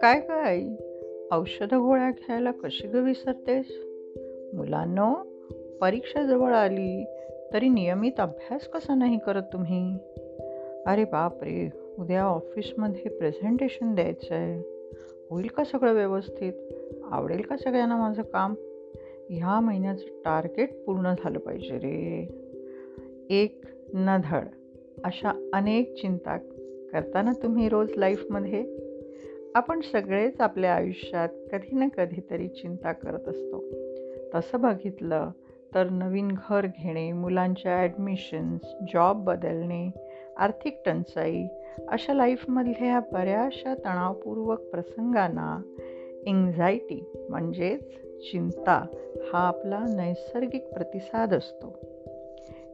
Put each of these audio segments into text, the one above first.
काय काय औषधं गोळ्या घ्यायला कशी ग विसरतेस? मुलांनो परीक्षा जवळ आली तरी नियमित अभ्यास कसा नाही करत तुम्ही? अरे बाप रे उद्या ऑफिसमध्ये प्रेझेंटेशन द्यायचं आहे होईल का सगळं व्यवस्थित? आवडेल का सगळ्यांना माझं काम? ह्या महिन्याचं टार्गेट पूर्ण झालं पाहिजे रे. एक न धड अशा अनेक चिंता करताना तुम्ही रोज लाईफमध्ये आपण सगळेच आपल्या आयुष्यात कधी ना कधीतरी चिंता करत असतो. तसं बघितलं तर नवीन घर घेणे मुलांच्या ॲडमिशन्स जॉब बदलणे आर्थिक टंचाई अशा लाईफमधल्या बऱ्याचशा तणावपूर्वक प्रसंगांना एन्झायटी म्हणजेच चिंता हा आपला नैसर्गिक प्रतिसाद असतो.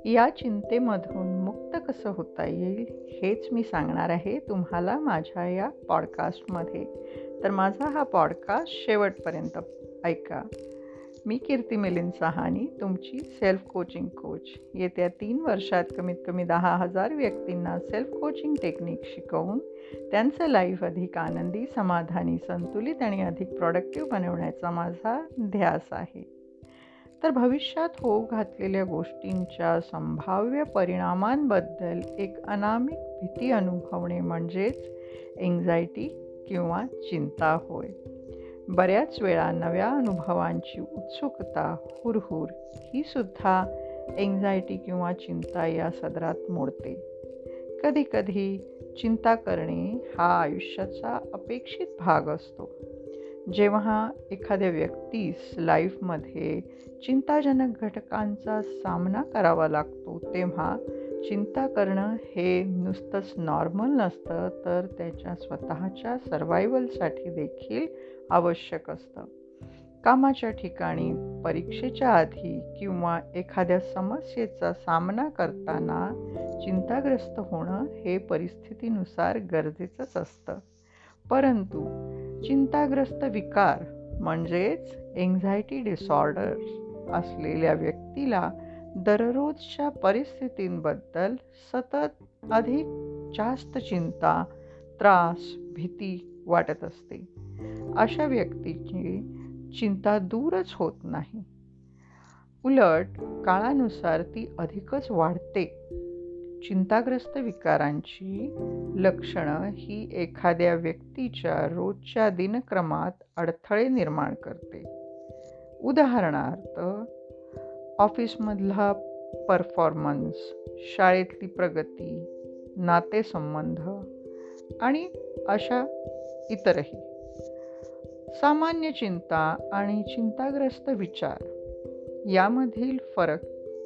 या चिंतेमधून मुक्त कसं होता येईल हेच मी सांगणार आहे तुम्हाला माझ्या या पॉडकास्टमध्ये. तर माझा हा पॉडकास्ट शेवटपर्यंत ऐका. मी कीर्ती मिलिंद सहानी तुमची सेल्फ कोचिंग कोच. येत्या तीन वर्षात कमीत कमी दहा हजार व्यक्तींना सेल्फ कोचिंग टेक्निक शिकवून त्यांचं लाईफ अधिक आनंदी समाधानी संतुलित आणि अधिक प्रॉडक्टिव्ह बनवण्याचा माझा ध्यास आहे. तर भविष्यात होऊ घातलेल्या गोष्टींच्या संभाव्य परिणामांबद्दल एक अनामिक भीती अनुभवणे म्हणजेच एन्झायटी किंवा चिंता होय. बऱ्याच वेळा नव्या अनुभवांची उत्सुकता हुरहुर ही सुद्धा एन्झायटी किंवा चिंता या सदरात मोडते. कधीकधी चिंता करणे हा आयुष्याचा अपेक्षित भाग असतो. जेव्हा एखाद्या व्यक्तीस लाईफमध्ये चिंताजनक घटकांचा सामना करावा लागतो तेव्हा चिंता करणं हे नुसतंच नॉर्मल नसतं तर त्याच्या स्वतःच्या सर्वायवलसाठी देखील आवश्यक असतं. कामाच्या ठिकाणी परीक्षेच्या आधी किंवा एखाद्या समस्येचा सामना करताना चिंताग्रस्त होणं हे परिस्थितीनुसार गरजेचंच असतं. परंतु चिंताग्रस्त विकार म्हणजेच एन्झायटी डिसऑर्डर असलेल्या व्यक्तीला दररोजच्या परिस्थितींबद्दल सतत अधिक जास्त चिंता त्रास भीती वाटत असते. अशा व्यक्तीची चिंता दूरच होत नाही. उलट काळानुसार ती अधिकच वाढते. चिंताग्रस्त विकारांची लक्षणं ही एखाद्या व्यक्तीच्या रोजच्या दिनक्रमात अडथळे निर्माण करते. उदाहरणार्थ ऑफिसमधला परफॉर्मन्स शाळेतली प्रगती नातेसंबंध आणि अशा इतरही. सामान्य चिंता आणि चिंताग्रस्त विचार यामधील फरक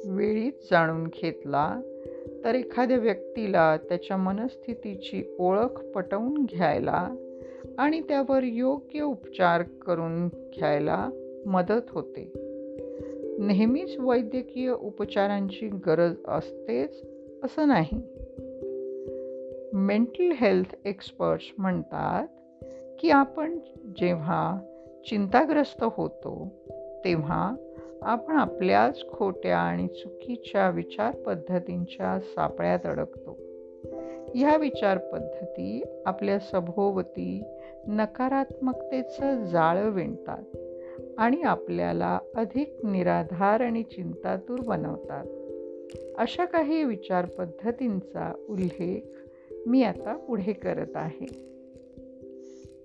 वेळीच जाणून घेतला तर एखाद्या व्यक्तीला त्याच्या मनस्थितीची ओळख पटवून घ्यायला आणि त्यावर योग्य उपचार करून घ्यायला मदत होते. नेहमीच वैद्यकीय उपचारांची गरज असतेच असं नाही. मेंटल हेल्थ एक्सपर्ट्स म्हणतात की आपण जेव्हा चिंताग्रस्त होतो तेव्हा आपण आपल्याच खोट्या आणि चुकीच्या विचारपद्धतींच्या सापळ्यात अडकतो. ह्या विचारपद्धती आपल्या सभोवती नकारात्मकतेचं जाळं विणतात आणि आपल्याला अधिक निराधार आणि चिंतातूर बनवतात. अशा काही विचारपद्धतींचा उल्लेख मी आता पुढे करत आहे.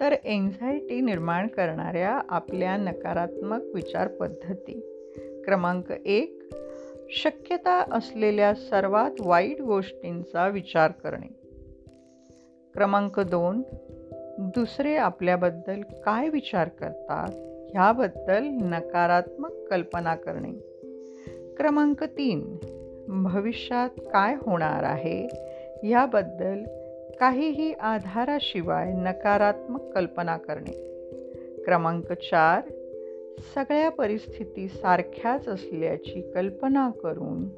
तर एन्झायटी निर्माण करणाऱ्या आपल्या नकारात्मक विचारपद्धती क्रमांक एक शक्यता असलेल्या सर्वात वाईट गोष्टींचा विचार करणे. क्रमांक दोन दुसरे आपल्याबद्दल काय विचार करतात ह्याबद्दल नकारात्मक कल्पना करणे. क्रमांक तीन भविष्यात काय होणार आहे याबद्दल काहीही आधाराशिवाय नकारात्मक कल्पना करणे. क्रमांक चार सगळ्या परिस्थिती सारख्याच असल्याची कल्पना करून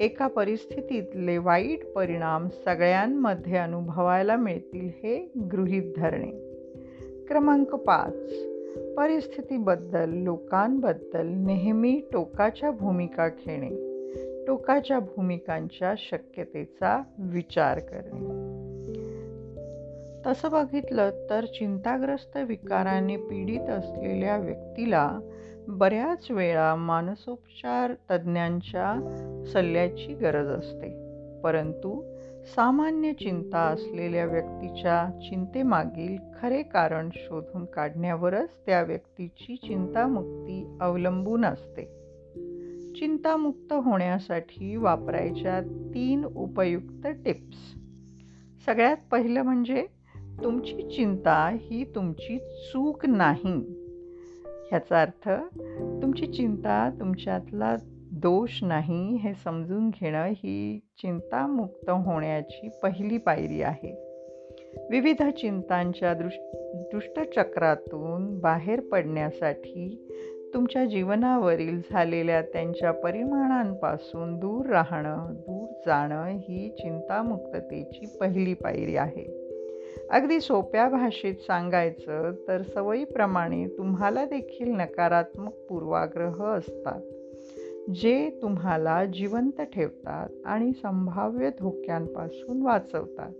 एका परिस्थितीतले वाईट परिणाम सगळ्यांमध्ये अनुभवायला मिळतील हे गृहीत धरणे. क्रमांक पाच. परिस्थितीबद्दल लोकांबद्दल नेहमी टोकाच्या भूमिका घेणे टोकाच्या भूमिकांच्या शक्यतेचा विचार करणे. तसं बघितलं तर चिंताग्रस्त विकाराने पीडित असलेल्या व्यक्तीला बऱ्याच वेळा मानसोपचार तज्ज्ञांच्या सल्ल्याची गरज असते. परंतु सामान्य चिंता असलेल्या व्यक्तीच्या चिंतेमागील खरे कारण शोधून काढण्यावरच त्या व्यक्तीची चिंतामुक्ती अवलंबून असते. चिंतामुक्त होण्यासाठी वापरायच्या तीन उपयुक्त टिप्स. सगळ्यात पहिलं म्हणजे तुमची चिंता ही तुमची चूक नाही. ह्याचा अर्थ तुमची चिंता तुमच्यातला दोष नाही हे समजून घेणं ही चिंतामुक्त होण्याची पहिली पायरी आहे. विविध चिंतांच्या दृष् दुष्टचक्रातून बाहेर पडण्यासाठी तुमच्या जीवनावरील झालेल्या त्यांच्या परिमाणांपासून दूर राहणं दूर जाणं ही चिंतामुक्ततेची पहिली पायरी आहे. अगदी सोप्या भाषेत सांगायचं तर सवयीप्रमाणे तुम्हाला देखील नकारात्मक पूर्वाग्रह असतात जे तुम्हाला जिवंत ठेवतात आणि संभाव्य धोक्यांपासून वाचवतात.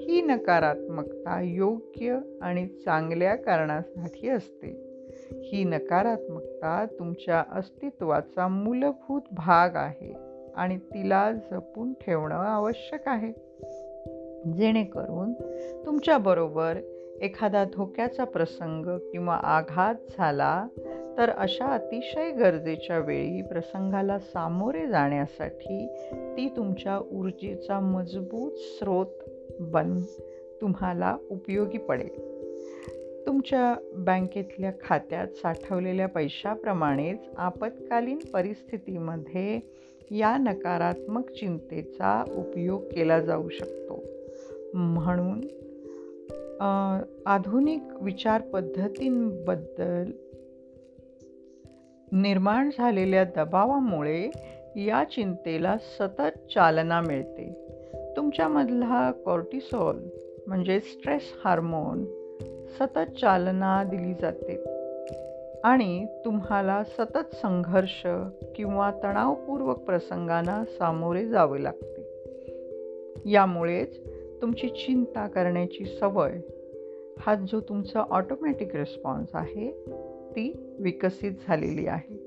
ही नकारात्मकता योग्य आणि चांगल्या कारणासाठी असते. ही नकारात्मकता तुमच्या अस्तित्वाचा मूलभूत भाग आहे आणि तिला जपून ठेवणं आवश्यक आहे. जेणेकरून तुमच्याबरोबर एखादा धोक्याचा प्रसंग किंवा आघात झाला तर अशा अतिशय गरजेच्या वेळी प्रसंगाला सामोरे जाण्यासाठी ती तुमच्या ऊर्जेचा मजबूत स्रोत बन तुम्हाला उपयोगी पडेल. तुमच्या बँकेतल्या खात्यात साठवलेल्या पैशाप्रमाणेच आपत्कालीन परिस्थितीमध्ये या नकारात्मक चिंतेचा उपयोग केला जाऊ शकतो. म्हणून आधुनिक विचार पद्धतींबद्दल निर्माण झालेल्या दबावामुळे या चिंतेला सतत चालना मिळते. तुमच्यामधला कॉर्टिसॉल म्हणजे स्ट्रेस हार्मोन सतत चालना दिली जाते आणि तुम्हाला सतत संघर्ष किंवा तणावपूर्वक प्रसंगांना सामोरे जावे लागते. यामुळेच तुमची चिंता करण्याची सवय हा जो तुमचा ऑटोमॅटिक रिस्पॉन्स आहे ती विकसित झालेली आहे.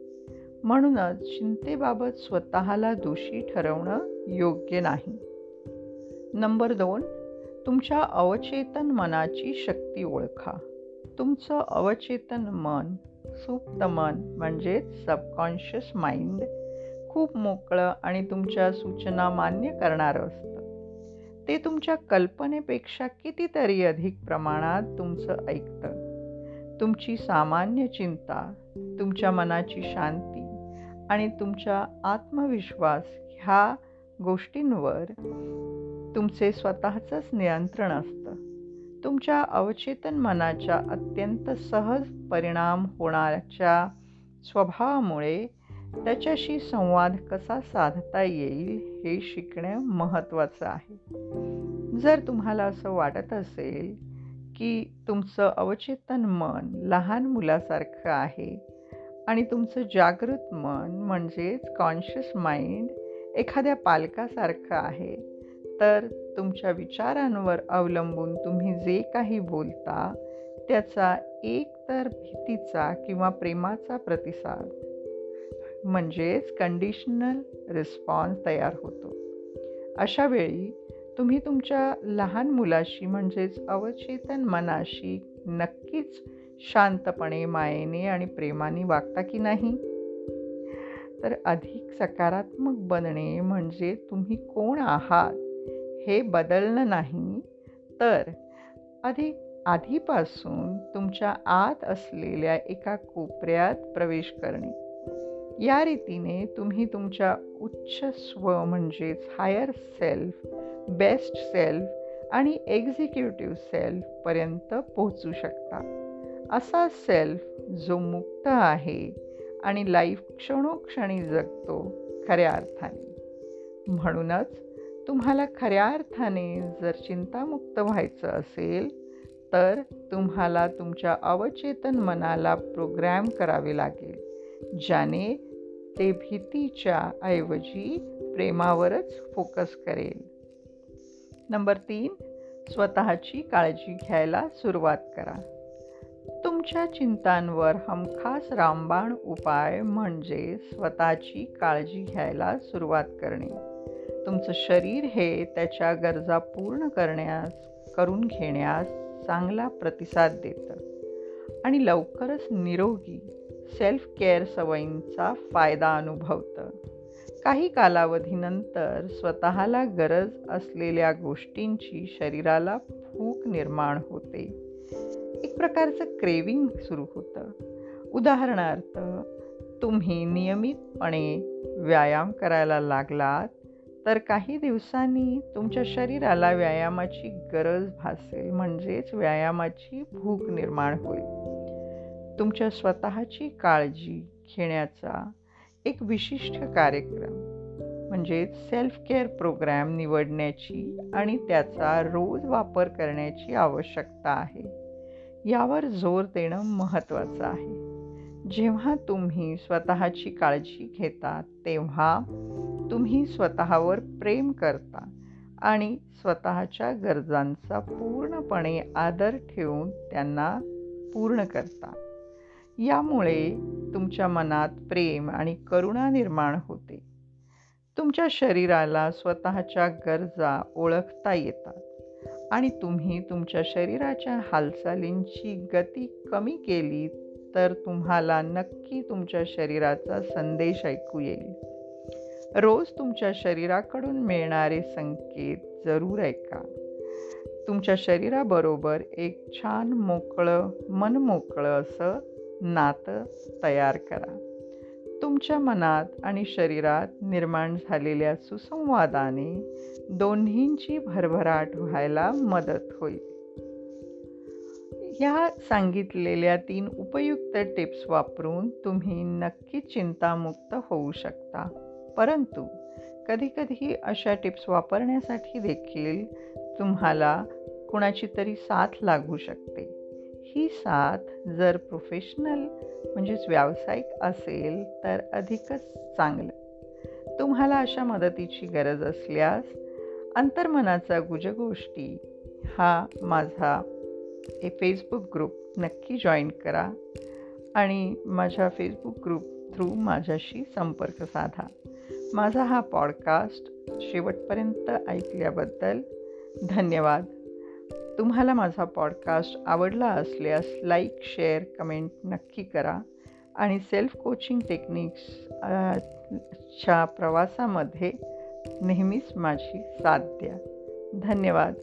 म्हणूनच चिंतेबाबत स्वतःला दोषी ठरवणं योग्य नाही. नंबर दोन तुमच्या अवचेतन मनाची शक्ती ओळखा. तुमचं अवचेतन मन सुप्त मन म्हणजेच सबकॉन्शियस माइंड खूप मोकळं आणि तुमच्या सूचना मान्य करणारं असतं. ते तुमच्या कल्पनेपेक्षा कितीतरी अधिक प्रमाणात तुमचं ऐकतं. तुमची सामान्य चिंता तुमच्या मनाची शांती आणि तुमचा आत्मविश्वास ह्या गोष्टींवर तुमचे स्वतःचंच नियंत्रण असतं. तुमच्या अवचेतन मनाच्या अत्यंत सहज परिणाम होणाऱ्याच्या स्वभावामुळे त्याच्याशी संवाद कसा साधता येईल हे शिकणं महत्त्वाचं आहे. जर तुम्हाला असं वाटत असेल की तुमचं अवचेतन मन लहान मुलासारखं आहे आणि तुमचं जागृत मन म्हणजेच कॉन्शियस माइंड एखाद्या पालकासारखं आहे तर तुमच्या विचारांवर अवलंबून तुम्ही जे काही बोलता त्याचा एक तर भीतीचा किंवा प्रेमाचा प्रतिसाद म्हणजेच कंडिशनल रिस्पॉन्स तयार होतो. अशा वेळी तुम्ही तुमच्या लहान मुलाशी म्हणजेच अवचेतन मनाशी नक्कीच शांतपणे मायेने आणि प्रेमाने वागता की नाही? तर अधिक सकारात्मक बनणे म्हणजे तुम्ही कोण आहात हे बदलणं नाही तर अधिक आधीपासून तुमच्या आत असलेल्या एका कोपऱ्यात प्रवेश करणे. या रीतीने तुम्ही तुमच्या उच्च स्व म्हणजेच हायर सेल्फ बेस्ट सेल्फ आणि एक्झिक्युटिव्ह सेल्फपर्यंत पोहोचू शकता. असा सेल्फ जो मुक्त आहे आणि लाईफ क्षणोक्षणी जगतो खऱ्या अर्थाने. म्हणूनच तुम्हाला खऱ्या अर्थाने जर चिंतामुक्त व्हायचं असेल तर तुम्हाला तुमच्या अवचेतन मनाला प्रोग्रॅम करावे लागेल ज्याने ते भीतीच्या ऐवजी प्रेमावरच फोकस करेल. नंबर तीन स्वतःची काळजी घ्यायला सुरुवात करा. तुमच्या चिंतांवर हमखास रामबाण उपाय म्हणजे स्वतःची काळजी घ्यायला सुरुवात करणे. तुमचं शरीर हे त्याच्या गरजा पूर्ण करण्यास करून घेण्यास चांगला प्रतिसाद देतं. आणि लवकरच निरोगी सेल्फ केअर सवयींचा फायदा अनुभवतं. काही कालावधीनंतर स्वतःला गरज असलेल्या गोष्टींची शरीराला भूक निर्माण होते. एक प्रकारचं क्रेविंग सुरू होतं. उदाहरणार्थ तुम्ही नियमितपणे व्यायाम करायला लागलात तर काही दिवसांनी तुमच्या शरीराला व्यायामाची गरज भासेल म्हणजेच व्यायामाची भूक निर्माण होईल. तुमच्या स्वतःची काळजी घेण्याचा एक विशिष्ट कार्यक्रम म्हणजेच सेल्फ केअर प्रोग्रॅम निवडण्याची आणि त्याचा रोज वापर करण्याची आवश्यकता आहे. यावर जोर देणं महत्त्वाचं आहे. जेव्हा तुम्ही स्वतःची काळजी घेता तेव्हा तुम्ही स्वतःवर प्रेम करता आणि स्वतःच्या गरजांचा पूर्णपणे आदर ठेवून त्यांना पूर्ण करता. यामुळे तुमच्या मनात प्रेम आणि करुणा निर्माण होते. तुमच्या शरीराला स्वतःच्या गरजा ओळखता येतात आणि तुम्ही तुमच्या शरीराच्या हालचालींची गती कमी केली तर तुम्हाला नक्की तुमच्या शरीराचा संदेश ऐकू येईल. रोज तुमच्या शरीराकडून मिळणारे संकेत जरूर ऐका. तुमच्या शरीराबरोबर एक छान मोकळं मन मोकळं असं नातं तयार करा. तुमच्या मनात आणि शरीरात निर्माण झालेल्या सुसंवादाने दोन्हींची भरभराट व्हायला मदत होईल. ह्या सांगितलेल्या तीन उपयुक्त टिप्स वापरून तुम्ही नक्की चिंतामुक्त होऊ शकता. परंतु कधीकधी अशा टिप्स वापरण्यासाठी देखील तुम्हाला कुणाची तरी साथ लागू शकते. ही साथ जर प्रोफेशनल म्हणजेच व्यावसायिक असेल तर अधिकच चांगलं. तुम्हाला अशा मदतीची गरज असल्यास अंतर्मनाचा गुजगोष्टी हा माझा ए फेसबुक ग्रुप नक्की जॉईन करा आणि माझ्या फेसबुक ग्रुप थ्रू माझ्याशी संपर्क साधा. माझा हा पॉडकास्ट शेवटपर्यंत ऐकल्याबद्दल धन्यवाद. तुम्हाला माझा पॉडकास्ट आवडला असल्यास लाईक शेअर कमेंट नक्की करा. आणि सेल्फ कोचिंग टेक्निक्स च्या प्रवासामध्ये नेहमीच माझी साथ द्या. धन्यवाद.